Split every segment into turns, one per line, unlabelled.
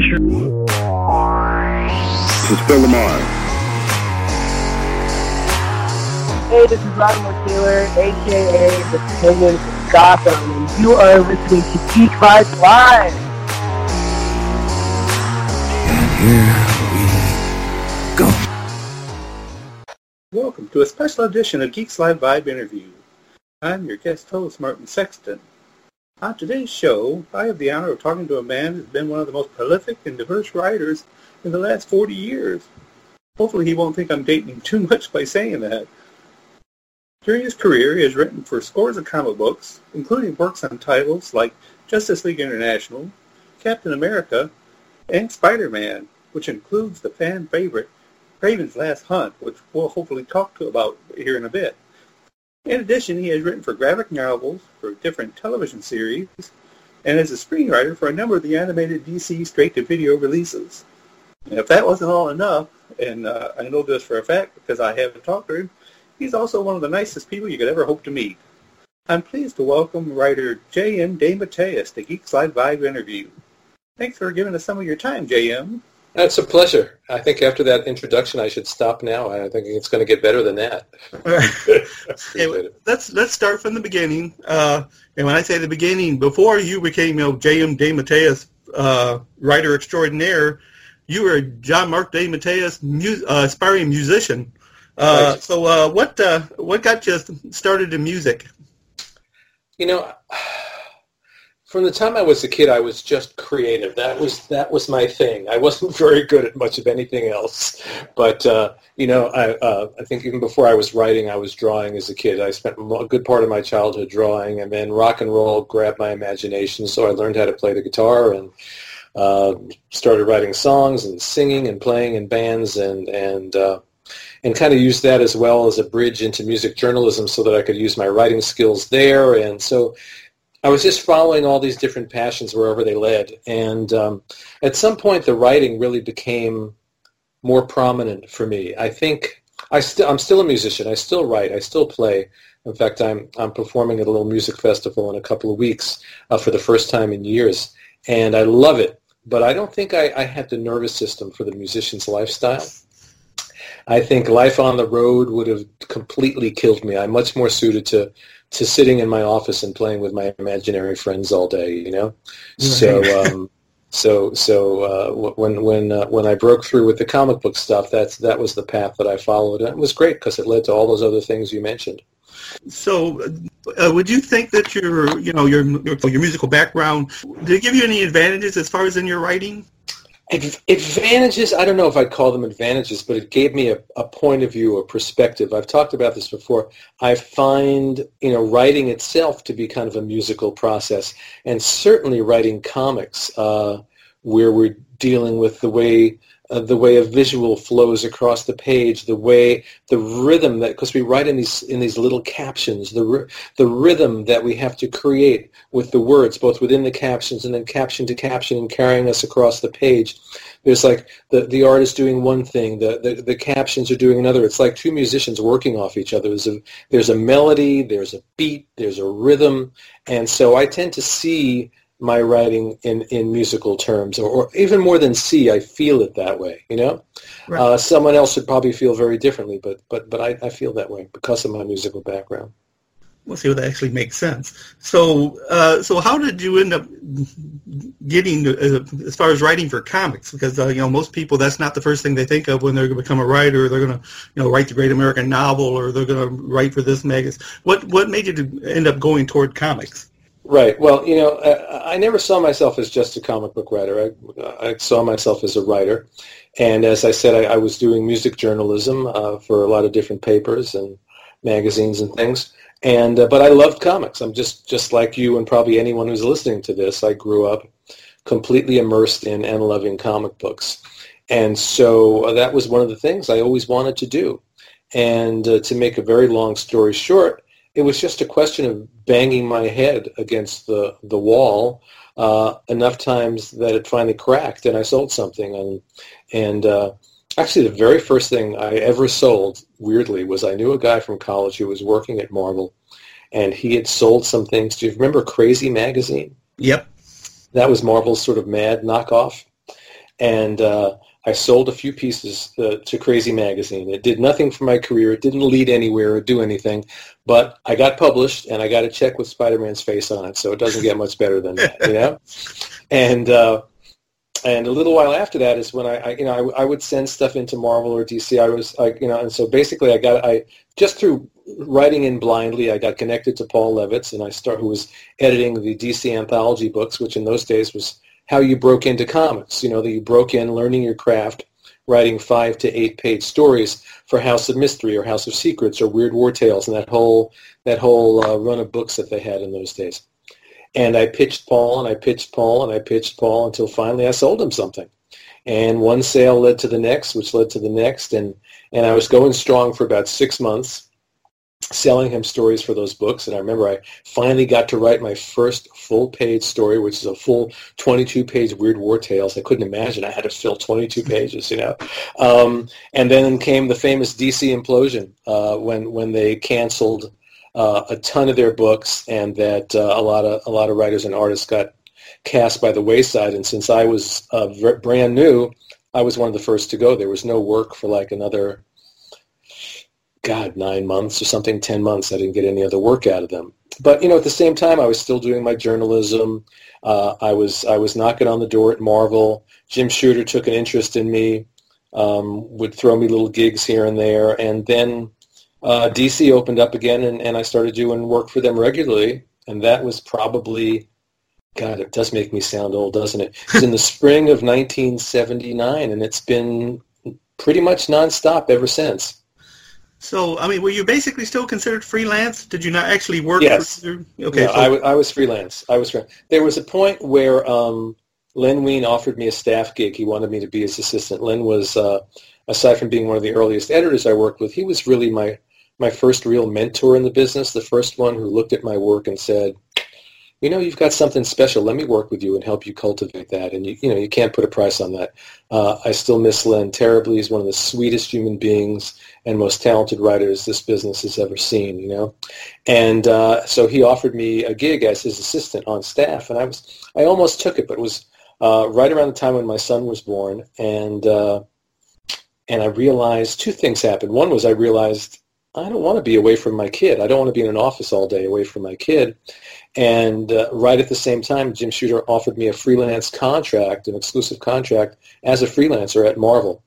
This is
This is Phil LaMarr.
Hey, this is Robin Lord Taylor, aka the Penguin from Gotham, and you are listening to Geek Vibes Live. And here we go.
Welcome to a special edition of Geeks Live Vibe Interview. I'm your guest host, Martin Sexton. On today's show, I have the honor of talking to a man who's been one of the most prolific and diverse writers in the last 40 years. Hopefully he won't think I'm dating him too much by saying that. During his career, he has written for scores of comic books, including works on titles like Justice League International, Captain America, and Spider-Man, which includes the fan favorite Kraven's Last Hunt, which we'll hopefully talk to about here in a bit. In addition, he has written for graphic novels, for different television series, and is a screenwriter for a number of the animated DC straight-to-video releases. And if that wasn't all enough, and uh, I know this for a fact because I haven't talked to him, he's also one of the nicest people you could ever hope to meet. I'm pleased to welcome writer J.M. DeMatteis to Geek Slide Vibe interview. Thanks for giving us some of your time, J.M.
That's a pleasure. I think after that introduction, I should stop now. I think it's going to get better than that.
Let's let's start from the beginning. Uh, and when I say the beginning, before you became you know, J.M. DeMatteis, uh, writer extraordinaire, you were John Mark DeMatteis, mu- uh, aspiring musician. Uh,
Right.
So uh, what uh, what got you started in music?
You know, from the time I was a kid, I was just creative. That was that was my thing. I wasn't very good at much of anything else. But uh, you know, I uh, I think even before I was writing, I was drawing as a kid. I spent a good part of my childhood drawing, and then rock and roll grabbed my imagination. So I learned how to play the guitar and uh, started writing songs and singing and playing in bands and and uh, and kind of used that as well as a bridge into music journalism so that I could use my writing skills there. And so I was just following all these different passions wherever they led. And um, at some point, the writing really became more prominent for me. I think I st- I'm still a musician. I still write. I still play. In fact, I'm I'm performing at a little music festival in a couple of weeks uh, for the first time in years, and I love it. But I don't think I, I have the nervous system for the musician's lifestyle. I think life on the road would have completely killed me. I'm much more suited to to sitting in my office and playing with my imaginary friends all day. You know, so um, so so uh, when when uh, when I broke through with the comic book stuff, that's that was the path that I followed, and it was great because it led to all those other things you mentioned.
So, uh, would you think that your you know your your, your musical background did it give you any advantages as far as in your writing?
Ad- Advantages, I don't know if I'd call them advantages, but it gave me a, a point of view, a perspective. I've talked about this before. I find, you know, writing itself to be kind of a musical process, and certainly writing comics, uh, where we're dealing with the way uh, the way a visual flows across the page, the way the rhythm that because we write in these in these little captions, the the rhythm that we have to create with the words, both within the captions and then caption to caption and carrying us across the page. There's like the, the artist doing one thing, the, the, the captions are doing another. It's like two musicians working off each other. There's a, there's a melody, there's a beat, there's a rhythm. And so I tend to see my writing in, in musical terms, or, or even more than see, I feel it that way, you know?
Right.
Uh, someone else would probably feel very differently, but, but, but I, I feel that way because of my musical background.
We'll see what that actually makes sense. So, uh, so how did you end up getting uh, as far as writing for comics? Because uh, you know most people that's not the first thing they think of when they're going to become a writer. They're going to you know write the Great American Novel or they're going to write for this magazine. What what made you end up going toward comics?
Right. Well, you know, I, I never saw myself as just a comic book writer. I, I saw myself as a writer. And as I said, I, I was doing music journalism uh, for a lot of different papers and magazines and things. And uh, but I loved comics. I'm just just like you and probably anyone who's listening to this. I grew up completely immersed in and loving comic books. And so uh, that was one of the things I always wanted to do. And uh, to make a very long story short, it was just a question of banging my head against the, the wall uh, enough times that it finally cracked and I sold something. And, and uh, actually the very first thing I ever sold, weirdly, was I knew a guy from college who was working at Marvel and he had sold some things. Do you remember Crazy Magazine?
Yep.
That was Marvel's sort of mad knockoff. And uh, I sold a few pieces uh, to Crazy Magazine. It did nothing for my career. It didn't lead anywhere or do anything. But I got published, and I got a check with Spider-Man's face on it, so it doesn't get much better than that, you know. And uh, and a little while after that is when I, I you know, I, I, would send stuff into Marvel or DC. I was like, you know, and so basically, I got I just through writing in blindly, I got connected to Paul Levitz, and I start who was editing the DC anthology books, which in those days was how you broke into comics. You know, that you broke in learning your craft, writing five to eight page stories for House of Mystery or House of Secrets or Weird War Tales and that whole that whole uh, run of books that they had in those days. And I pitched Paul and I pitched Paul and I pitched Paul until finally I sold him something. And one sale led to the next, which led to the next, and and I was going strong for about six months selling him stories for those books. And I remember I finally got to write my first full-page story, which is a full 22-page Weird War Tales. I couldn't imagine I had to fill 22 pages, you know. Um, and then came the famous DC implosion uh, when when they canceled uh, a ton of their books, and that uh, a lot of a lot of writers and artists got cast by the wayside. And since I was uh, brand new, I was one of the first to go. There was no work for like another God, nine months or something, ten months. I didn't get any other work out of them. But you know, at the same time, I was still doing my journalism. Uh, I was I was knocking on the door at Marvel. Jim Shooter took an interest in me. Um, would throw me little gigs here and there, and then uh, DC opened up again, and, and I started doing work for them regularly. And that was probably, God, it does make me sound old, doesn't it? It's in the spring of 1979, and it's been pretty much nonstop ever since.
So, I mean, were you basically still considered freelance? Did you not actually work?
Yes.
For,
okay. No, so. I, w- I was freelance. I was. There was a point where um, Len Wein offered me a staff gig. He wanted me to be his assistant. Len was, uh, aside from being one of the earliest editors I worked with, he was really my my first real mentor in the business. The first one who looked at my work and said, you know, you've got something special. Let me work with you and help you cultivate that. And you, you know, you can't put a price on that. Uh, I still miss Len terribly. He's one of the sweetest human beings and most talented writers this business has ever seen. You know, and uh, so he offered me a gig as his assistant on staff, and I was, I almost took it, but it was uh, right around the time when my son was born, and uh, and I realized two things happened. One was I realized I don't want to be away from my kid. I don't want to be in an office all day away from my kid. And uh, right at the same time, Jim Shooter offered me a freelance contract, an exclusive contract as a freelancer at Marvel.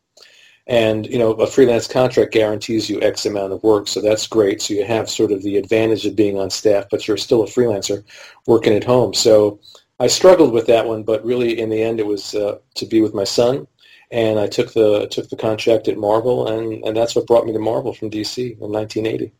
And, you know, a freelance contract guarantees you X amount of work, so that's great. So you have sort of the advantage of being on staff, but you're still a freelancer working at home. So I struggled with that one, but really in the end it was uh, to be with my son. And I took the took the contract at Marvel, and, and that's what brought me to Marvel from DC in 1980.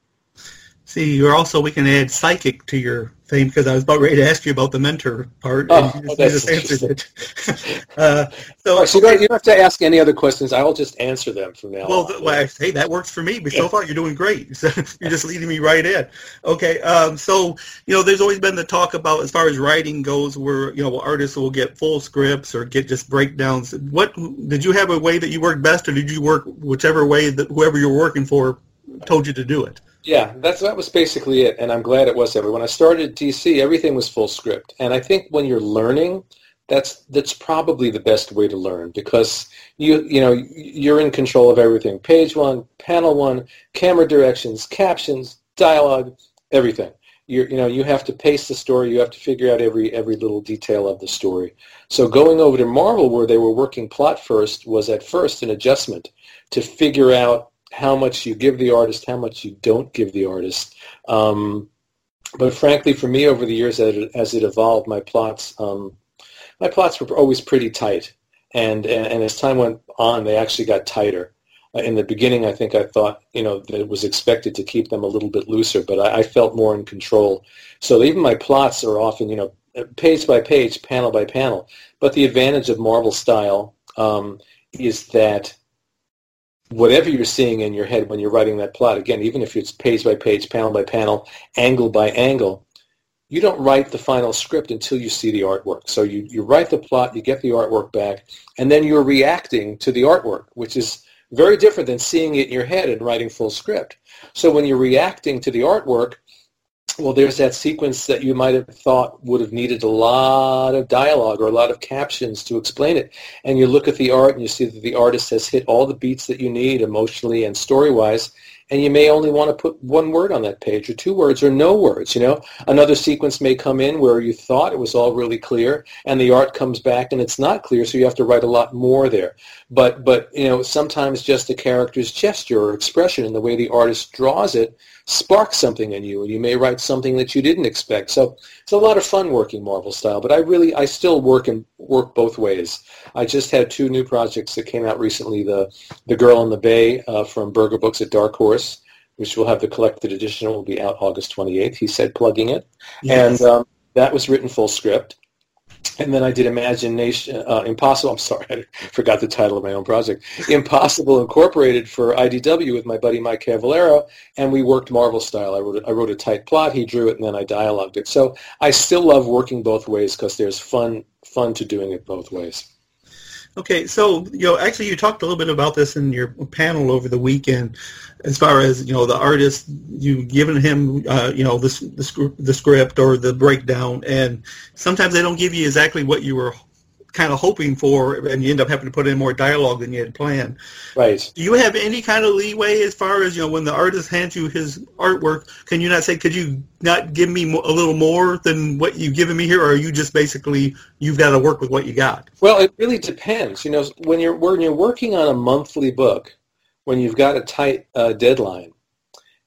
See, you're also we can add psychic to your thing because I was about ready to ask you about the mentor part.
Oh, and you just,
you just answered it. uh, so,
right, so okay. you don't have to ask any other questions. I'll just answer them from now.
Well, on. well hey, that works for me. But so far, you're doing great. So you're just leading me right in. Okay. Um, so you know, there's always been the talk about as far as writing goes, where you know artists will get full scripts or get just breakdowns. What did you have a way that you worked best, or did you work whichever way that whoever you're working for told you to do it?
Yeah, that's that was basically it, and I'm glad it was ever. When I started DC, everything was full script, and I think when you're learning, that's that's probably the best way to learn because you you know you're in control of everything. Page one, panel one, camera directions, captions, dialogue, everything. You you know you have to pace the story. You have to figure out every every little detail of the story. So going over to Marvel, where they were working plot first, was at first an adjustment to figure out how much you give the artist, how much you don't give the artist. Um, but frankly, for me, over the years as it, as it evolved, my plots um, my plots were always pretty tight, and, and, and as time went on, they actually got tighter. Uh, in the beginning, I think I thought, you know, that it was expected to keep them a little bit looser, but I, I felt more in control. So even my plots are often, you know, page by page, panel by panel. But the advantage of Marvel style um, is that whatever you're seeing in your head when you're writing that plot, again, even if it's page by page, panel by panel, angle by angle, you don't write the final script until you see the artwork. So you, you write the plot, you get the artwork back, and then you're reacting to the artwork, which is very different than seeing it in your head and writing full script. So when you're reacting to the artwork, well, there's that sequence that you might have thought would have needed a lot of dialogue or a lot of captions to explain it. And you look at the art and you see that the artist has hit all the beats that you need emotionally and story-wise, and you may only want to put one word on that page or two words or no words you know another sequence may come in where you thought it was all really clear and the art comes back and it's not clear so you have to write a lot more there but but you know sometimes just the character's gesture or expression and the way the artist draws it sparks something in you and you may write something that you didn't expect. So it's a lot of fun working marvel style but i really i still work and work both ways. I just had two new projects that came out recently. The the girl in the bay uh, from Berger books at dark horse which will have the collected edition It will be out august 28th he said plugging it. Yes. and um, that was written full script and then I did Imagination uh, Impossible. I'm sorry, I forgot the title of my own project. Impossible Incorporated for IDW with my buddy Mike Cavallaro, and we worked Marvel style. I wrote I wrote a tight plot. He drew it, and then I dialogued it. So I still love working both ways because there's fun fun to doing it both ways.
Okay, so you know, actually, you talked a little bit about this in your panel over the weekend, as far as you know, the artist you given him, uh, you know, the the, the script or the breakdown, and sometimes they don't give you exactly what you were kind of hoping for, and you end up having to put in more dialogue than you had planned.
Right.
Do you have any kind of leeway as far as you know when the artist hands you his artwork? Can you not say, could you not give me a little more than what you've given me here, or are you just basically you've got to work with what you got?
Well, it really depends. You know, when you're when you're working on a monthly book, when you've got a tight uh, deadline,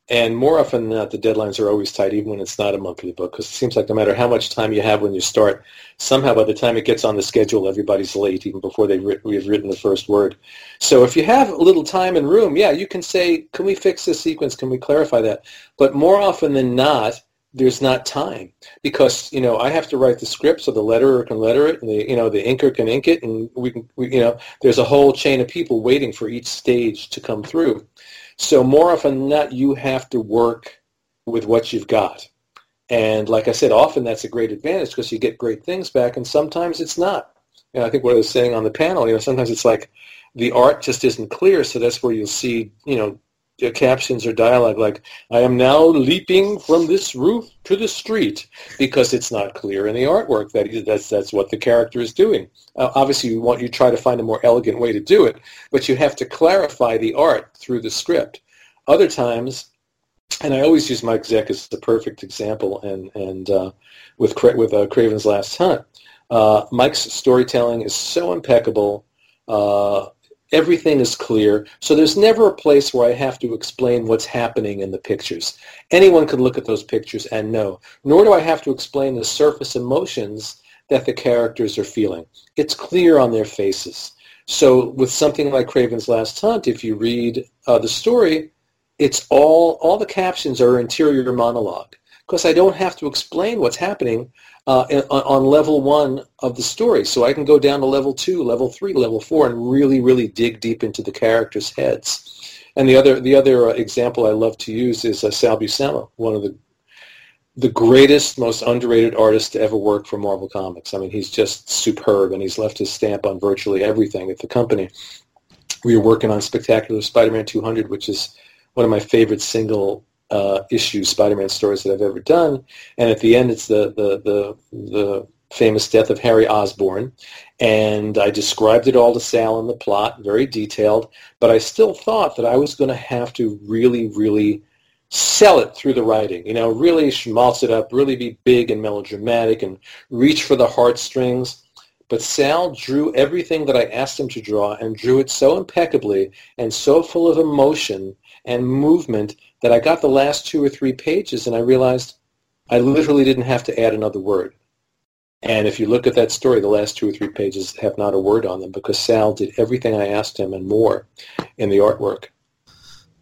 and more often than not, the deadlines are always tight, even when it's not a monthly book, because it seems like no matter how much time you have when you start, somehow by the time it gets on the schedule, everybody's late, even before they've written, we've written the first word. So if you have a little time and room, yeah, you can say, can we fix this sequence? Can we clarify that? But more often than not, there's not time because you know I have to write the script so the letterer can letter it and the you know the inker can ink it and we can we, you know there's a whole chain of people waiting for each stage to come through. So more often than not, you have to work with what you've got. And like I said, often that's a great advantage because you get great things back, and sometimes it's not. And I think what I was saying on the panel, you know, sometimes it's like the art just isn't clear, so that's where you'll see, you know, captions or dialogue like "I am now leaping from this roof to the street" because it's not clear in the artwork that that's that's what the character is doing. Uh, obviously, you want you try to find a more elegant way to do it, but you have to clarify the art through the script. Other times, and I always use Mike Zeck as the perfect example, and and uh, with with uh, Kraven's Last Hunt, uh, Mike's storytelling is so impeccable. Uh, everything is clear. So there's never a place where I have to explain what's happening in the pictures. Anyone can look at those pictures and know. Nor do I have to explain the surface emotions that the characters are feeling. It's clear on their faces. So with something like Kraven's Last Hunt, if you read uh, the story, it's all all the captions are interior monologue because I don't have to explain what's happening uh, on level one of the story. So I can go down to level two, level three, level four, and really, really dig deep into the characters' heads. And the other, the other uh, example I love to use is uh, Sal Buscema, one of the the greatest, most underrated artist to ever work for Marvel Comics. I mean, he's just superb, and he's left his stamp on virtually everything at the company. We were working on Spectacular Spider-Man 200, which is one of my favorite single uh, issue Spider-Man stories that I've ever done. And at the end, it's the, the, the, the famous death of Harry Osborn. And I described it all to Sal in the plot, very detailed. But I still thought that I was going to have to really, really sell it through the writing. You know, really schmaltz it up, really be big and melodramatic and reach for the heartstrings. But Sal drew everything that I asked him to draw and drew it so impeccably and so full of emotion and movement that I got the last two or three pages and I realized I literally didn't have to add another word. And if you look at that story, the last two or three pages have not a word on them because Sal did everything I asked him and more in the artwork.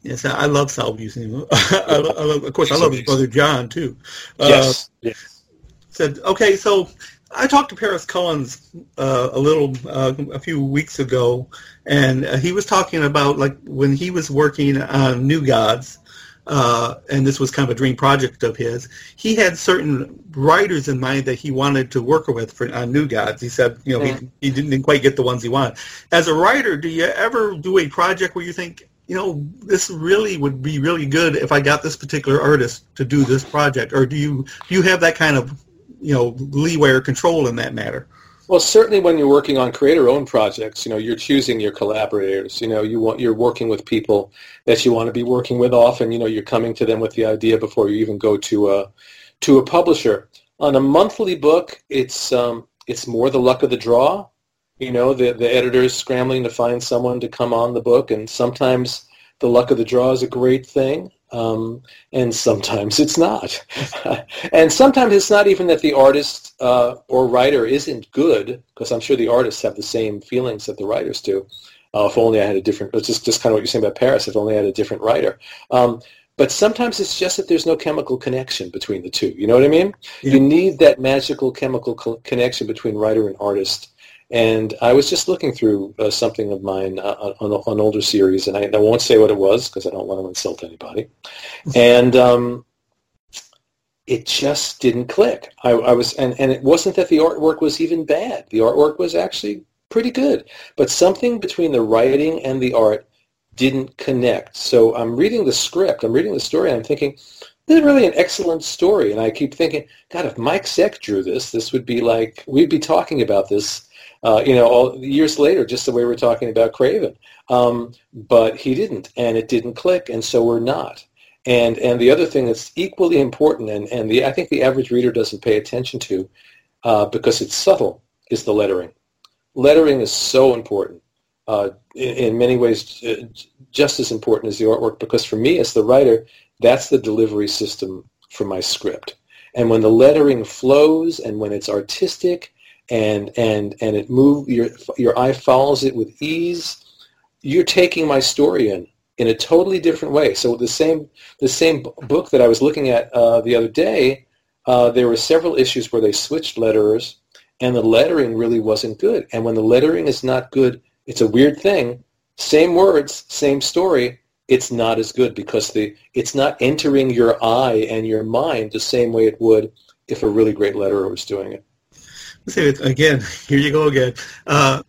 Yes, I love Sal Buscema. I love, I love, of course, I love his brother John too.
Uh, yes. yes.
Said okay, so I talked to Paris Cullins uh, a little uh, a few weeks ago, and uh, he was talking about like when he was working on New Gods, uh, and this was kind of a dream project of his. He had certain writers in mind that he wanted to work with for on New Gods. He said, you know, he, he didn't quite get the ones he wanted. As a writer, do you ever do a project where you think, you know, this really would be really good if I got this particular artist to do this project, or do you do you have that kind of you know leeway or control in that matter?
Well, certainly when you're working on creator-owned projects, you know, you're choosing your collaborators. You know, you want you're working with people that you want to be working with often. You know, you're coming to them with the idea before you even go to a to a publisher. On a monthly book, it's um, it's more the luck of the draw. You know, the the editor's scrambling to find someone to come on the book, and sometimes the luck of the draw is a great thing. Um, and sometimes it's not. and sometimes it's not even that the artist uh, or writer isn't good, because I'm sure the artists have the same feelings that the writers do. Uh, if only I had a different, it's just, just kind of what you're saying about Paris, if only I had a different writer. Um, but sometimes it's just that there's no chemical connection between the two. You know what I mean? Yeah. You need that magical chemical co- connection between writer and artist and I was just looking through uh, something of mine uh, on an older series, and I, I, won't say what it was because I don't want to insult anybody. And um, it just didn't click. I, I, was, and, and it wasn't that the artwork was even bad. The artwork was actually pretty good, but something between the writing and the art didn't connect. So I'm reading the script, I'm reading the story, and I'm thinking, this is really an excellent story. And I keep thinking, God, if Mike Zeck drew this, this would be like, we'd be talking about this uh, you know, all years later, just the way we're talking about Kraven. Um, but he didn't, and it didn't click, and so we're not. And and the other thing that's equally important, and, and the I think the average reader doesn't pay attention to, uh, because it's subtle, is the lettering. Lettering is so important. Uh, in, in, many ways, just as important as the artwork, because for me as the writer, that's the delivery system for my script. And when the lettering flows and when it's artistic and and and it move your your eye follows it with ease you're taking my story in in a totally different way. So the same the same book that i was looking at uh, the other day uh, there were several issues where they switched letterers and the lettering really wasn't good. And when the lettering is not good it's a weird thing. Same words same story it's not as good because the it's not entering your eye and your mind the same way it would if a really great letterer was doing it
say it again. Here you go again. Uh,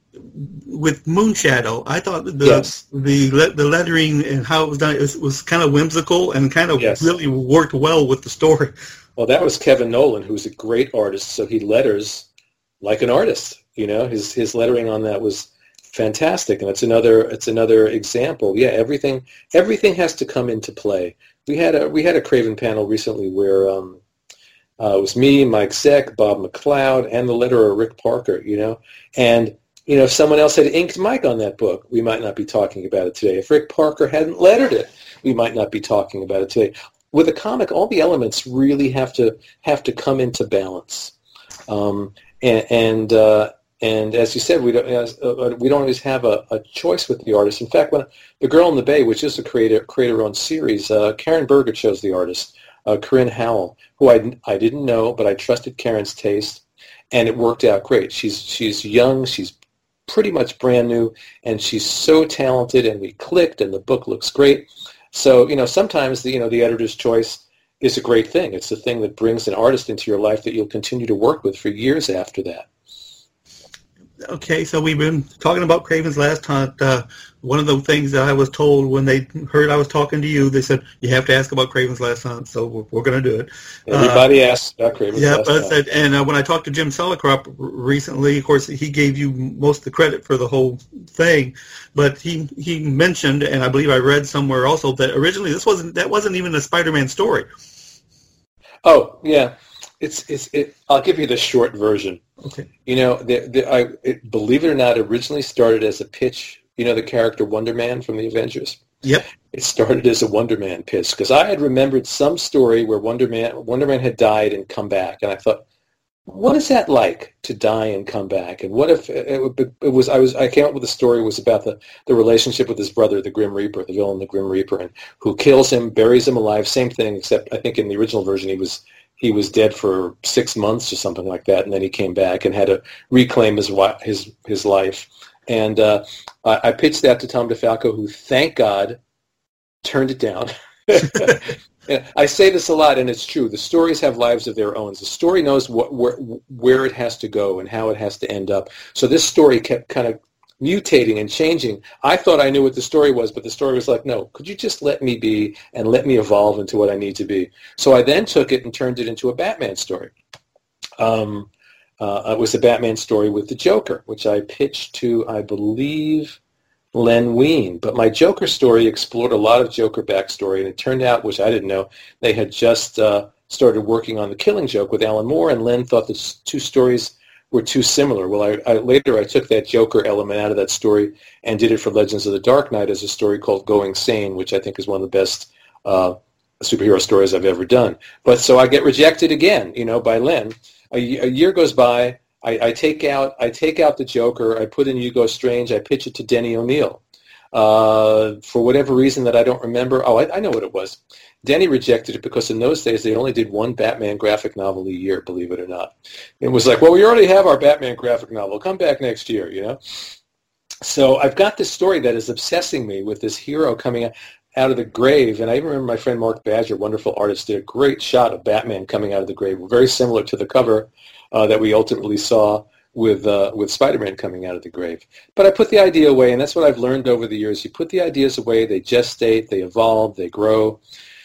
with Moonshadow, I thought the
yes.
the the lettering and how it was done was, was kind of whimsical and kind of yes. really worked well with the story.
Well, that was Kevin Nowlan, who's a great artist. So he letters like an artist. You know, his his lettering on that was fantastic, and it's another it's another example. Yeah, everything everything has to come into play. We had a we had a Kraven panel recently where um, uh, it was me, Mike Zeck, Bob McLeod, and the letterer Rick Parker. You know, and you know, if someone else had inked Mike on that book, we might not be talking about it today. If Rick Parker hadn't lettered it, we might not be talking about it today. With a comic, all the elements really have to have to come into balance, um, and and, uh, and as you said, we don't uh, we don't always have a, a, choice with the artist. In fact, when the Girl in the Bay, which is a creator creator-owned series, uh, Karen Berger chose the artist uh, Corinne Howell, who I, I didn't know, but I trusted Karen's taste, and it worked out great. She's she's young, she's pretty much brand new, and she's so talented, and we clicked, and the book looks great. So you know, sometimes the you know the editor's choice is a great thing. It's the thing that brings an artist into your life that you'll continue to work with for years after that.
Okay, so we've been talking about Kraven's Last Hunt. Uh, one of the things that I was told when they heard I was talking to you, they said you have to ask about Kraven's Last Hunt, so we're, we're going to do it.
Everybody uh, asks about Kraven's
yeah,
Last
Hunt. Said, and uh, when I talked to Jim Salicrup recently, of course, he gave you most of the credit for the whole thing, but he he mentioned, and I believe I read somewhere also that originally this wasn't that wasn't even a Spider-Man story.
Oh yeah, it's it's. It, I'll give you the short version.
Okay.
You know, the, the, I it, believe it or not, originally started as a pitch. You know, the character Wonder Man from the Avengers.
Yep.
It started as a Wonder Man pitch because I had remembered some story where Wonder Man Wonder Man had died and come back, and I thought, what is that like to die and come back? And what if it, it, it, was? I was I came up with a story was about the the relationship with his brother, the Grim Reaper, the villain, the Grim Reaper, and who kills him, buries him alive. Same thing, except I think in the original version he was he was dead for six months or something like that, and then he came back and had to reclaim his his his life. And uh, I, I pitched that to Tom DeFalco, who, thank God, turned it down. I say this a lot, and it's true. The stories have lives of their own. The story knows what, where, where it has to go and how it has to end up. So this story kept kind of mutating and changing. I thought I knew what the story was, but the story was like, no, could you just let me be and let me evolve into what I need to be? So I then took it and turned it into a Batman story. Um, uh, it was a Batman story with the Joker, which I pitched to, I believe, Len Wein. But my Joker story explored a lot of Joker backstory, and it turned out, which I didn't know, they had just uh, started working on The Killing Joke with Alan Moore, and Len thought the two stories were too similar. Well, I, I, later I took that Joker element out of that story and did it for Legends of the Dark Knight as a story called Going Sane, which I think is one of the best uh, superhero stories I've ever done. But so I get rejected again, you know, by Len. A, a year goes by. I, I, take out I take out the Joker. I put in Hugo Strange. I pitch it to Denny O'Neil. Uh, for whatever reason that I don't remember. Oh, I, I know what it was. Denny rejected it because in those days they only did one Batman graphic novel a year, believe it or not. It was like, well, we already have our Batman graphic novel. Come back next year, you know. So I've got this story that is obsessing me with this hero coming out of the grave. And I even remember my friend Mark Badger, wonderful artist, did a great shot of Batman coming out of the grave, very similar to the cover uh, that we ultimately saw with uh, with Spider-Man coming out of the grave. But I put the idea away, and that's what I've learned over the years. You put the ideas away, they gestate, they evolve, they grow.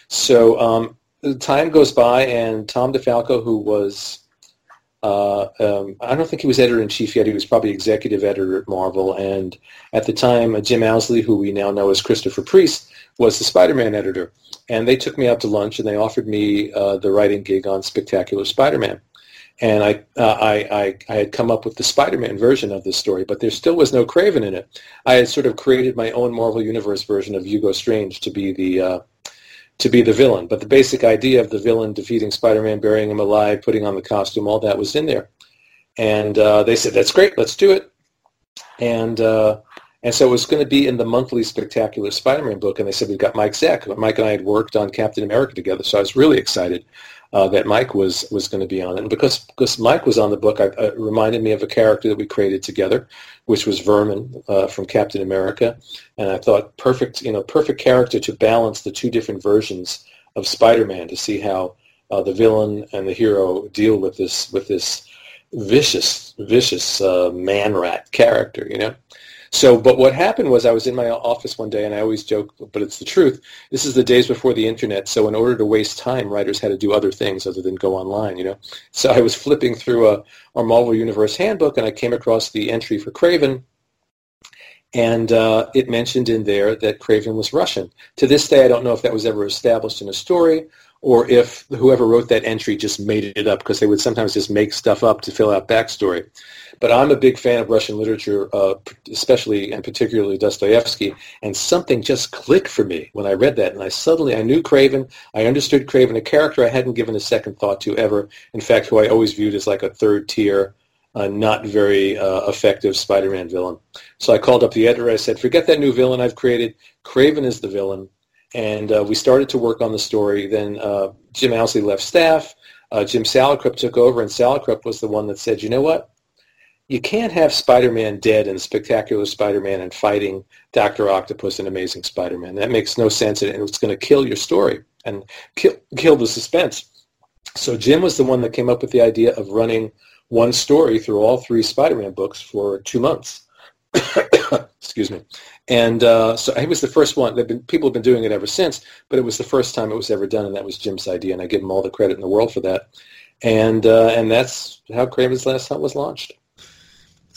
So um, time goes by, and Tom DeFalco, who was uh, um, I don't think he was editor-in-chief yet. He was probably executive editor at Marvel. And at the time, uh, Jim Owsley, who we now know as Christopher Priest, was the Spider-Man editor. And they took me out to lunch, and they offered me uh, the writing gig on Spectacular Spider-Man and I, uh, I, I, I, had come up with the Spider-Man version of this story, but there still was no Kraven in it. I had sort of created my own Marvel Universe version of Hugo Strange to be the uh, to be the villain. But the basic idea of the villain defeating Spider-Man, burying him alive, putting on the costume, all that was in there. And uh, they said, "That's great, let's do it." And uh, and so it was going to be in the monthly Spectacular Spider-Man book. And they said, we've got Mike Zeck. Mike and I had worked on Captain America together, so I was really excited uh, that Mike was was going to be on it. And because because Mike was on the book, I, it reminded me of a character that we created together, which was Vermin uh, from Captain America. And I thought perfect, you know, perfect character to balance the two different versions of Spider-Man to see how uh, the villain and the hero deal with this with this vicious vicious uh, man rat character. You know. So, but what happened was I was in my office one day, and I always joke, but it's the truth. This is the days before the internet, so in order to waste time, writers had to do other things other than go online, you know. So I was flipping through a, our Marvel Universe handbook, and I came across the entry for Kraven, and uh, it mentioned in there that Kraven was Russian. To this day, I don't know if that was ever established in a story or if whoever wrote that entry just made it up because they would sometimes just make stuff up to fill out backstory. But I'm a big fan of Russian literature, uh, especially and particularly Dostoevsky, and something just clicked for me when I read that. And I suddenly, I knew Kraven. I understood Kraven, a character I hadn't given a second thought to ever. In fact, who I always viewed as like a third tier, uh, not very uh, effective Spider-Man villain. So I called up the editor. I said, forget that new villain I've created. Kraven is the villain. And uh, we started to work on the story. Then uh, Jim Owsley left staff. Uh, Jim Salicrup took over, and Salicrup was the one that said, you know what? You can't have Spider-Man dead and Spectacular Spider-Man and fighting Doctor Octopus and Amazing Spider-Man. That makes no sense, and it's going to kill your story and kill kill the suspense. So Jim was the one that came up with the idea of running one story through all three Spider-Man books for two months. Excuse me. And uh, so he was the first one. Been, people have been doing it ever since, but it was the first time it was ever done, and that was Jim's idea, and I give him all the credit in the world for that. And uh, and that's how Kraven's Last Hunt was launched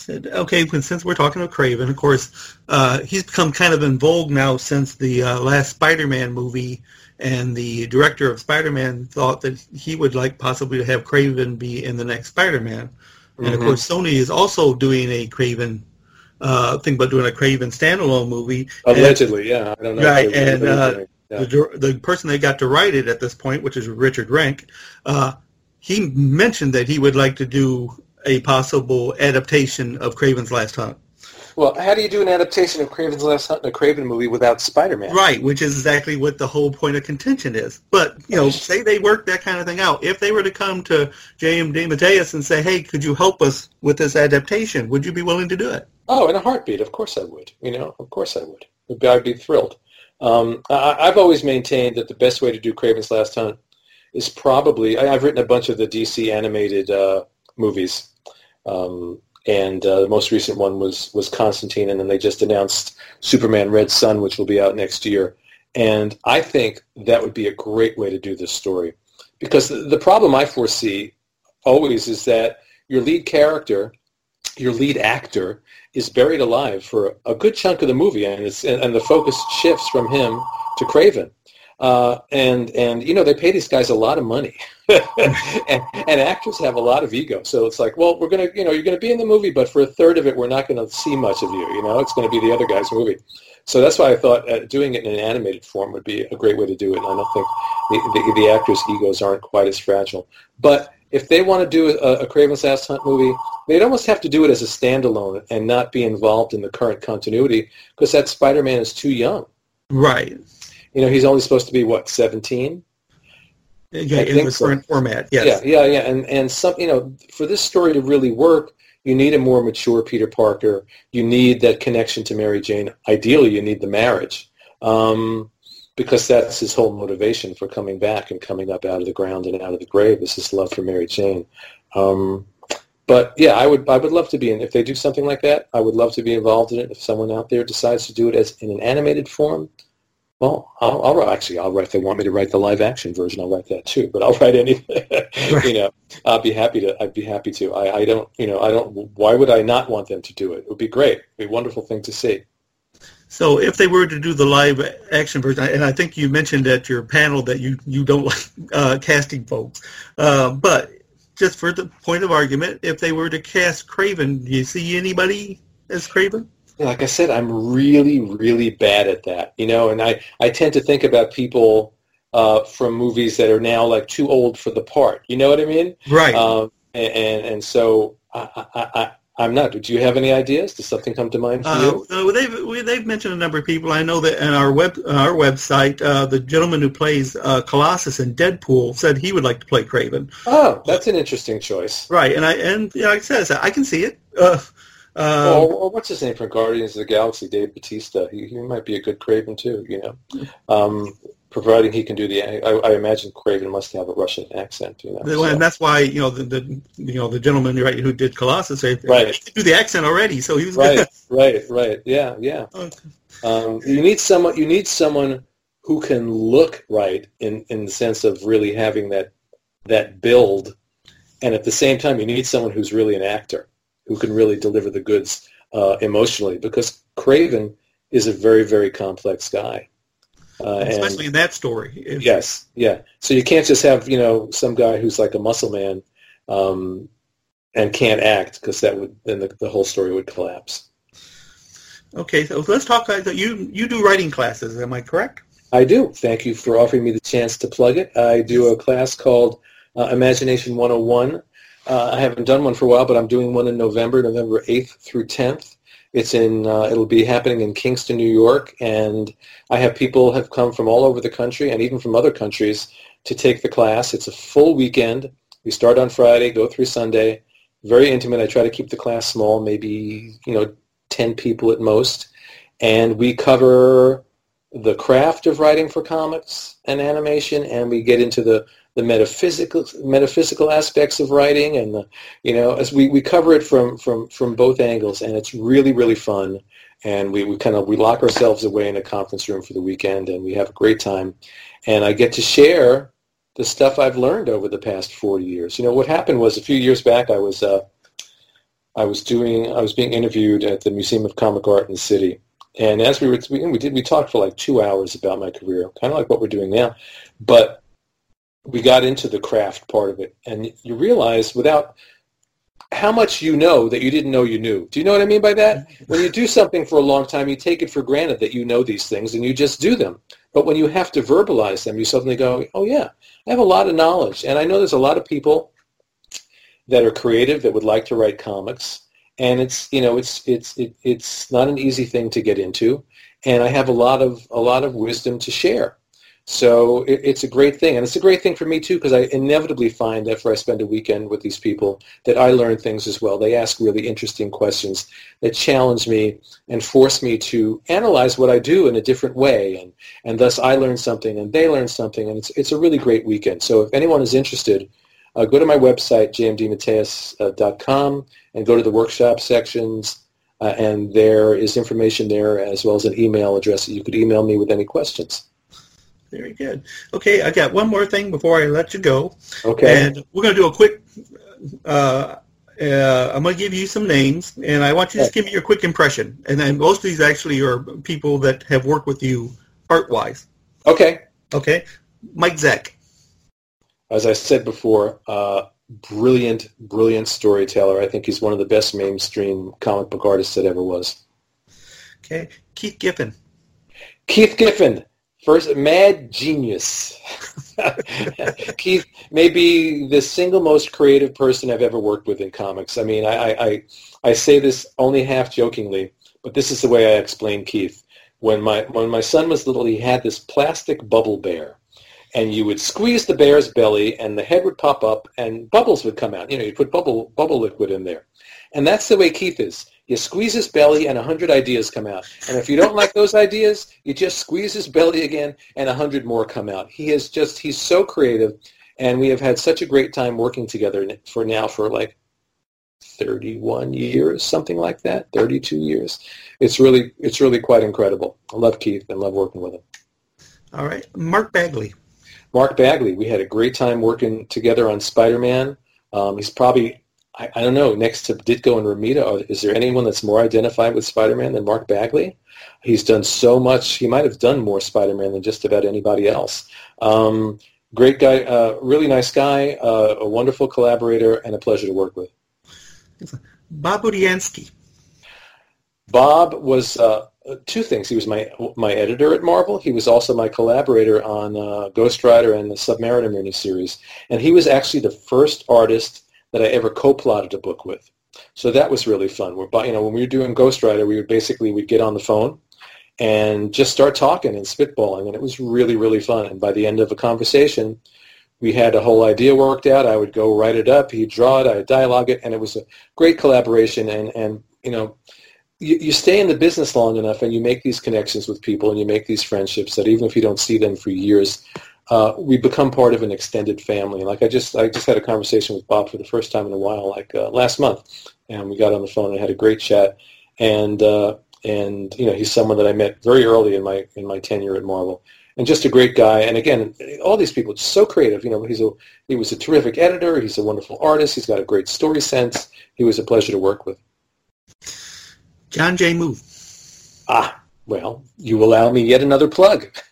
said, okay, since we're talking about Kraven, of course, uh, he's become kind of in vogue now since the uh, last Spider-Man movie, and the director of Spider-Man thought that he would like possibly to have Kraven be in the next Spider-Man. Mm-hmm. And of mm-hmm. course, Sony is also doing a Kraven uh, thing about doing a Kraven standalone movie.
Allegedly, and, yeah, I don't know.
Right, and uh, yeah. the the person that got to write it at this point, which is Richard Wenk, uh, he mentioned that he would like to do a possible adaptation of Kraven's Last Hunt.
Well, how do you do an adaptation of Kraven's Last Hunt in a Kraven movie without Spider-Man?
Right, which is exactly what the whole point of contention is. But, you know, say they work that kind of thing out. If they were to come to J.M. DeMatteis and say, hey, could you help us with this adaptation? Would you be willing to do it?
Oh, in a heartbeat. Of course I would. You know, of course I would. I'd be thrilled. Um, I, I've always maintained that the best way to do Kraven's Last Hunt is probably, I, I've written a bunch of the DC animated uh, movies. Um, and uh, the most recent one was was Constantine, and then they just announced Superman Red Sun, which will be out next year. And I think that would be a great way to do this story, because the, the problem I foresee always is that your lead character, your lead actor, is buried alive for a good chunk of the movie, and it's and, and the focus shifts from him to Kraven. Uh, and and you know they pay these guys a lot of money, and, and actors have a lot of ego. So it's like, well, we're gonna, you know, you're gonna be in the movie, but for a third of it, we're not gonna see much of you. You know, it's gonna be the other guy's movie. So that's why I thought uh, doing it in an animated form would be a great way to do it. And I don't think the, the, the actors' egos aren't quite as fragile. But if they want to do a, a Kraven's Last Hunt movie, they'd almost have to do it as a standalone and not be involved in the current continuity because that Spider-Man is too young.
Right.
You know, he's only supposed to be what seventeen.
Yeah,
I
in the
so.
current format, yes.
Yeah, yeah, yeah, and and some, you know, for this story to really work, you need a more mature Peter Parker. You need that connection to Mary Jane. Ideally, you need the marriage, um, because that's his whole motivation for coming back and coming up out of the ground and out of the grave is his love for Mary Jane. Um, but yeah, I would I would love to be in. If they do something like that, I would love to be involved in it. If someone out there decides to do it as in an animated form, well, I'll, I'll actually I'll write. If they want me to write the live action version, I'll write that too. But I'll write anything. you know, I'll be happy to. I'd be happy to. I, I don't. You know, I don't. Why would I not want them to do it? It would be great. It'd be a wonderful thing to see.
So if they were to do the live action version, and I think you mentioned at your panel that you, you don't like uh, casting folks, uh, but just for the point of argument, if they were to cast Kraven, do you see anybody as Kraven?
Like I said, I'm really, really bad at that, you know, and I, I tend to think about people uh, from movies that are now like too old for the part. You know what I mean?
Right.
Um, and, and and so I, I, I I'm not. Do you have any ideas? Does something come to mind for
Uh,
you?
uh, they've we, they've mentioned a number of people. I know that in our web our website, uh, the gentleman who plays uh, Colossus in Deadpool said he would like to play Kraven.
Oh, that's an interesting choice.
Right, and I and yeah, like I said, I said, I can see it. Uh, uh,
or, what's his name from Guardians of the Galaxy? Dave Batista. He, he might be a good Kraven too. You know, um, providing he can do the. I, I imagine Kraven must have a Russian accent. You know, so-
and that's why you know the, the you know the gentleman right who did Colossus
Right.
he do the accent already, so he was
right, right, right. Yeah, yeah.
Okay.
Um, you need someone. You need someone who can look right in in the sense of really having that that build, and at the same time, you need someone who's really an actor who can really deliver the goods uh, emotionally. Because Kraven is a very very complex guy. Uh, and-
especially in that story. If-
Yes, yeah. So you can't just have you know some guy who's like a muscle man um, and can't act because that would then the, the whole story would collapse.
Okay, so let's talk. Uh, you you do writing classes, am I correct?
I do. Thank you for offering me the chance to plug it. I do a class called uh, Imagination 101. Uh, I haven't done one for a while, but I'm doing one in November, November 8th through 10th. It's in. Uh, it'll be happening in Kingston, New York, and I have people have come from all over the country and even from other countries to take the class. It's a full weekend. We start on Friday, go through Sunday. Very intimate. I try to keep the class small, maybe you know 10 people at most, and we cover the craft of writing for comics and animation, and we get into the, the metaphysical metaphysical aspects of writing, and the you know as we, we cover it from, from, from both angles, and it's really really fun. And we, we kind of we lock ourselves away in a conference room for the weekend, and we have a great time. And I get to share the stuff I've learned over the past 40 years. You know what happened was a few years back I was uh, I was doing I was being interviewed at the Museum of Comic Art in the city, and as we were we, we did we talked for like two hours about my career, kind of like what we're doing now, but we got into the craft part of it, and you realize without how much you know that you didn't know you knew. Do you know what I mean by that? When you do something for a long time, you take it for granted that you know these things and you just do them. But when you have to verbalize them, you suddenly go, oh yeah, I have a lot of knowledge. And I know there's a lot of people that are creative that would like to write comics, and it's you know it's it's it, it's not an easy thing to get into, and I have a lot of a lot of wisdom to share. So it, it's a great thing, and it's a great thing for me too because I inevitably find after I spend a weekend with these people that I learn things as well. They ask really interesting questions that challenge me and force me to analyze what I do in a different way, and and thus I learn something and they learn something, and it's it's a really great weekend. So if anyone is interested, uh, go to my website jmdematteis.com and go to the workshop sections. Uh, and there is information there as well as an email address that you could email me with any questions.
Very good. Okay, I got one more thing before I let you go.
Okay.
And we're going to do a quick. Uh, uh, I'm going to give you some names, and I want you to just give me your quick impression. And then most of these actually are people that have worked with you art-wise.
Okay.
Okay. Mike Zeck.
As I said before, uh, brilliant, brilliant storyteller. I think he's one of the best mainstream comic book artists that ever was.
Okay. Keith Giffen.
Keith Giffen. First, mad genius. Keith may be the single most creative person I've ever worked with in comics. I mean, I, I, I say this only half jokingly, but this is the way I explain Keith. When my, when my son was little, he had this plastic bubble bear. And you would squeeze the bear's belly, and the head would pop up, and bubbles would come out. You know, you'd put bubble bubble liquid in there, and that's the way Keith is. You squeeze his belly and a hundred ideas come out. And if you don't like those ideas, you just squeeze his belly again and a hundred more come out. He is just, he's so creative. And we have had such a great time working together for now for like 31 years, something like that, 32 years. It's really, it's really quite incredible. I love Keith and love working with him.
All right. Mark Bagley.
Mark Bagley. We had a great time working together on Spider-Man. Um, he's probably I, I, don't know, next to Ditko and Romita, is there anyone that's more identified with Spider-Man than Mark Bagley? He's done so much. He might have done more Spider-Man than just about anybody else. Um, great guy, uh, really nice guy, uh, a wonderful collaborator, and a pleasure to work with.
Bob Budiansky.
Bob was uh, two things. He was my my editor at Marvel. He was also my collaborator on uh, Ghost Rider and the Submariner miniseries. And he was actually the first artist that I ever co-plotted a book with. So that was really fun. We're, you know, when we were doing Ghost Rider, we would basically we'd get on the phone and just start talking and spitballing, and it was really really fun. And by the end of a conversation, we had a whole idea worked out. I would go write it up, he'd draw it, I'd dialogue it, and it was a great collaboration. And and you know, you, you stay in the business long enough, and you make these connections with people, and you make these friendships that even if you don't see them for years, uh, we become part of an extended family. Like I just, I just had a conversation with Bob for the first time in a while, like uh, last month, and we got on the phone and had a great chat. And uh, and you know, he's someone that I met very early in my in my tenure at Marvel, and just a great guy. And again, all these people just so creative. You know, he's a he was a terrific editor. He's a wonderful artist. He's got a great story sense. He was a pleasure to work with.
John J. Muth.
Ah, well, you allow me yet another plug.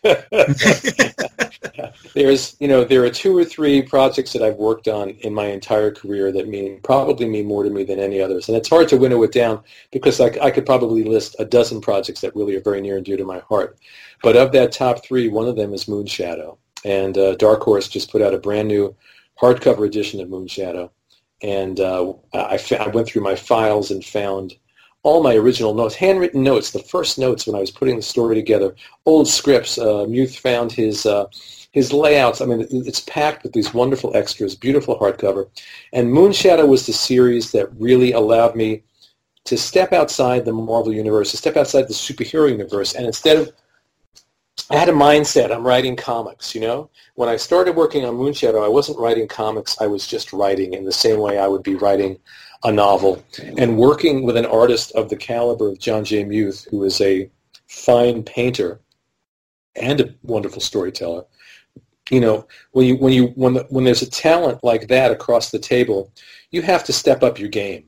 There's, you know, there are two or three projects that I've worked on in my entire career that mean probably mean more to me than any others, and it's hard to winnow it down because I, I could probably list a dozen projects that really are very near and dear to my heart. But of that top three, one of them is Moonshadow, and uh, Dark Horse just put out a brand new hardcover edition of Moonshadow, and uh, I, I went through my files and found all my original notes, handwritten notes, the first notes when I was putting the story together, old scripts. Uh, Muth found his uh, his layouts. I mean, it's packed with these wonderful extras, beautiful hardcover. And Moonshadow was the series that really allowed me to step outside the Marvel universe, to step outside the superhero universe, and instead of I had a mindset. I'm writing comics, you know. When I started working on Moonshadow, I wasn't writing comics. I was just writing in the same way I would be writing a novel. And working with an artist of the caliber of John J. Muth, who is a fine painter and a wonderful storyteller, you know, when you when you when the, when there's a talent like that across the table, you have to step up your game.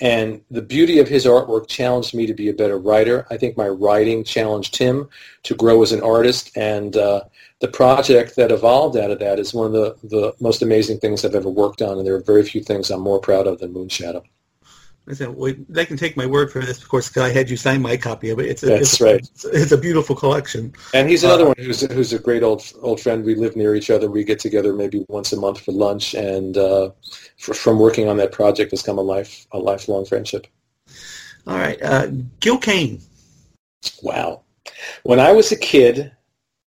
And the beauty of his artwork challenged me to be a better writer. I think my writing challenged him to grow as an artist. And uh, the project that evolved out of that is one of the, the most amazing things I've ever worked on. And there are very few things I'm more proud of than Moonshadow.
I said, well, they can take my word for this, of course, because I had you sign my copy of it. It's a,
That's
it's,
right.
It's, it's a beautiful collection.
And he's another
Uh,
one who's who's a great old old friend. We live near each other. We get together maybe once a month for lunch, and uh, f from working on that project has come a life a lifelong friendship.
All right, uh, Gil Kane.
Wow. When I was a kid,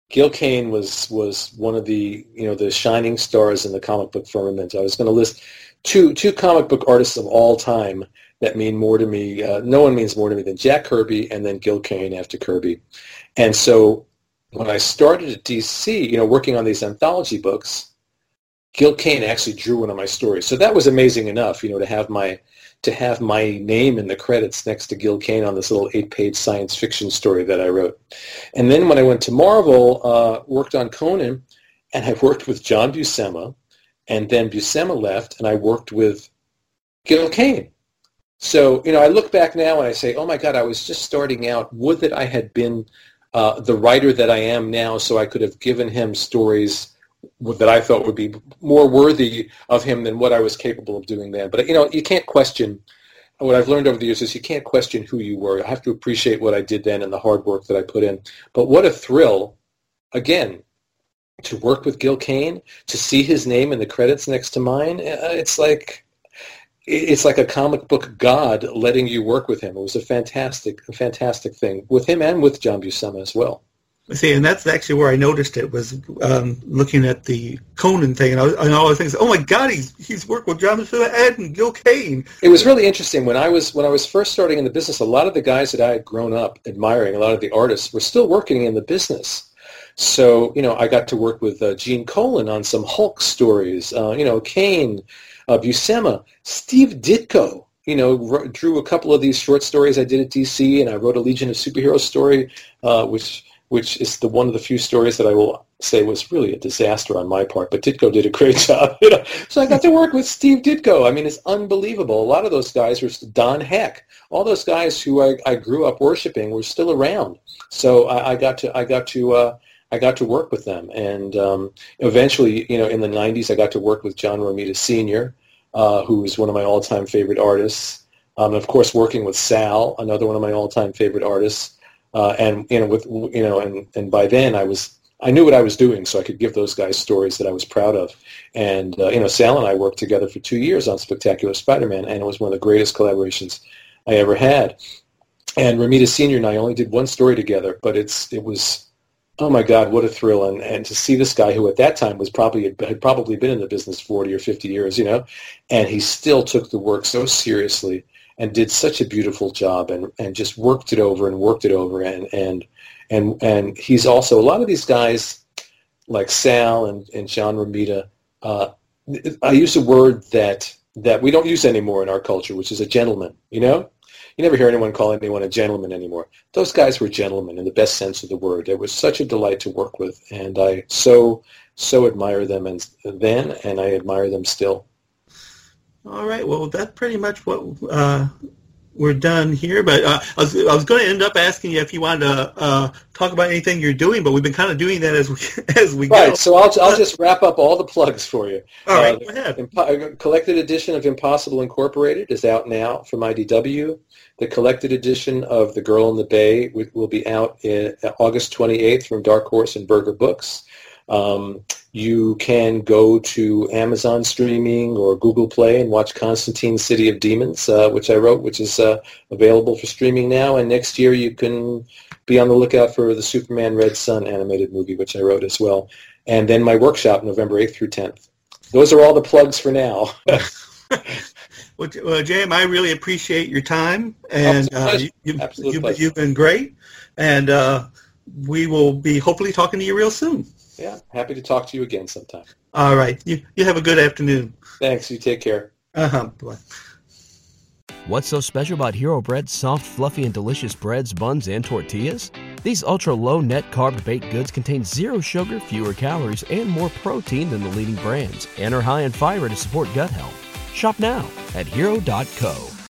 Gil Kane was was one of the you know the shining stars in the comic book firmament. I was going to list two two comic book artists of all time that mean more to me. Uh, no one means more to me than Jack Kirby and then Gil Kane after Kirby. And so when I started at DC, you know, working on these anthology books, Gil Kane actually drew one of my stories. So that was amazing enough, you know, to have my to have my name in the credits next to Gil Kane on this little eight-page science fiction story that I wrote. And then when I went to Marvel, uh, worked on Conan, and I worked with John Buscema, and then Buscema left, and I worked with Gil Kane. So, you know, I look back now and I say, oh my God, I was just starting out. Would that I had been uh, the writer that I am now so I could have given him stories that I thought would be more worthy of him than what I was capable of doing then. But, you know, you can't question, what I've learned over the years is you can't question who you were. I have to appreciate what I did then and the hard work that I put in. But what a thrill, again, to work with Gil Kane, to see his name in the credits next to mine. uh, It's like it's like a comic book god letting you work with him. It was a fantastic, a fantastic thing with him and with John Buscema as well.
See, and that's actually where I noticed it was um, looking at the Conan thing, and, I was, and all I things. oh my God, he's he's worked with John Buscema and Gil Kane.
It was really interesting when I was when I was first starting in the business. A lot of the guys that I had grown up admiring, a lot of the artists, were still working in the business. So you know, I got to work with uh, Gene Colan on some Hulk stories. Uh, you know, Kane, uh, Buscema, Steve Ditko. You know, wr- drew a couple of these short stories I did at DC, and I wrote a Legion of Superheroes story, uh, which which is the one of the few stories that I will say was really a disaster on my part. But Ditko did a great job. You know? So I got to work with Steve Ditko. I mean, it's unbelievable. A lot of those guys were Don Heck. All those guys who I, I grew up worshiping were still around. So I, I got to I got to uh, I got to work with them, and um, eventually, you know, in the '90s, I got to work with John Romita Sr., uh, who is one of my all-time favorite artists. Um, of course, working with Sal, another one of my all-time favorite artists. Uh, and you know, with you know, and and by then I was I knew what I was doing, so I could give those guys stories that I was proud of. And uh, you know, Sal and I worked together for two years on Spectacular Spider-Man, and it was one of the greatest collaborations I ever had. And Romita Senior and I only did one story together, but it's it was oh my God, what a thrill! And and to see this guy who at that time was probably had probably been in the business forty or fifty years, you know, and he still took the work so seriously and did such a beautiful job and, and just worked it over and worked it over and and and and he's also a lot of these guys like Sal and, and John Romita. Uh, I use a word that that we don't use anymore in our culture, which is a gentleman. You know, you never hear anyone call anyone a gentleman anymore. Those guys were gentlemen in the best sense of the word. It was such a delight to work with, and I so so admire them and then, and I admire them still.
All right. Well, that's pretty much what uh, we're done here. But uh, I was I was going to end up asking you if you wanted to uh, talk about anything you're doing, but we've been kind of doing that as we as we
Right.
go.
So I'll I'll just wrap up all the plugs for you.
All right.
Uh,
go ahead.
Impo- collected edition of Impossible Incorporated is out now from IDW. The collected edition of The Girl in the Bay will be out in August 28th from Dark Horse and Berger Books. Um, you can go to Amazon streaming or Google Play and watch Constantine City of Demons, uh, which I wrote, which is uh, available for streaming now. And next year you can be on the lookout for the Superman Red Sun animated movie, which I wrote as well. And then my workshop, November 8th through 10th. Those are all the plugs for now.
Well, well, Jam, I really appreciate your time, and uh, you, you've, you've, you've been great, and uh, we will be hopefully talking to you real soon.
Yeah, happy to talk to you again sometime.
All right. You you have a good afternoon.
Thanks. You take care.
Uh huh. Bye.
What's so special about Hero Bread's soft, fluffy, and delicious breads, buns, and tortillas? These ultra low net carb baked goods contain zero sugar, fewer calories, and more protein than the leading brands, and are high in fiber to support gut health. Shop now at hero.co.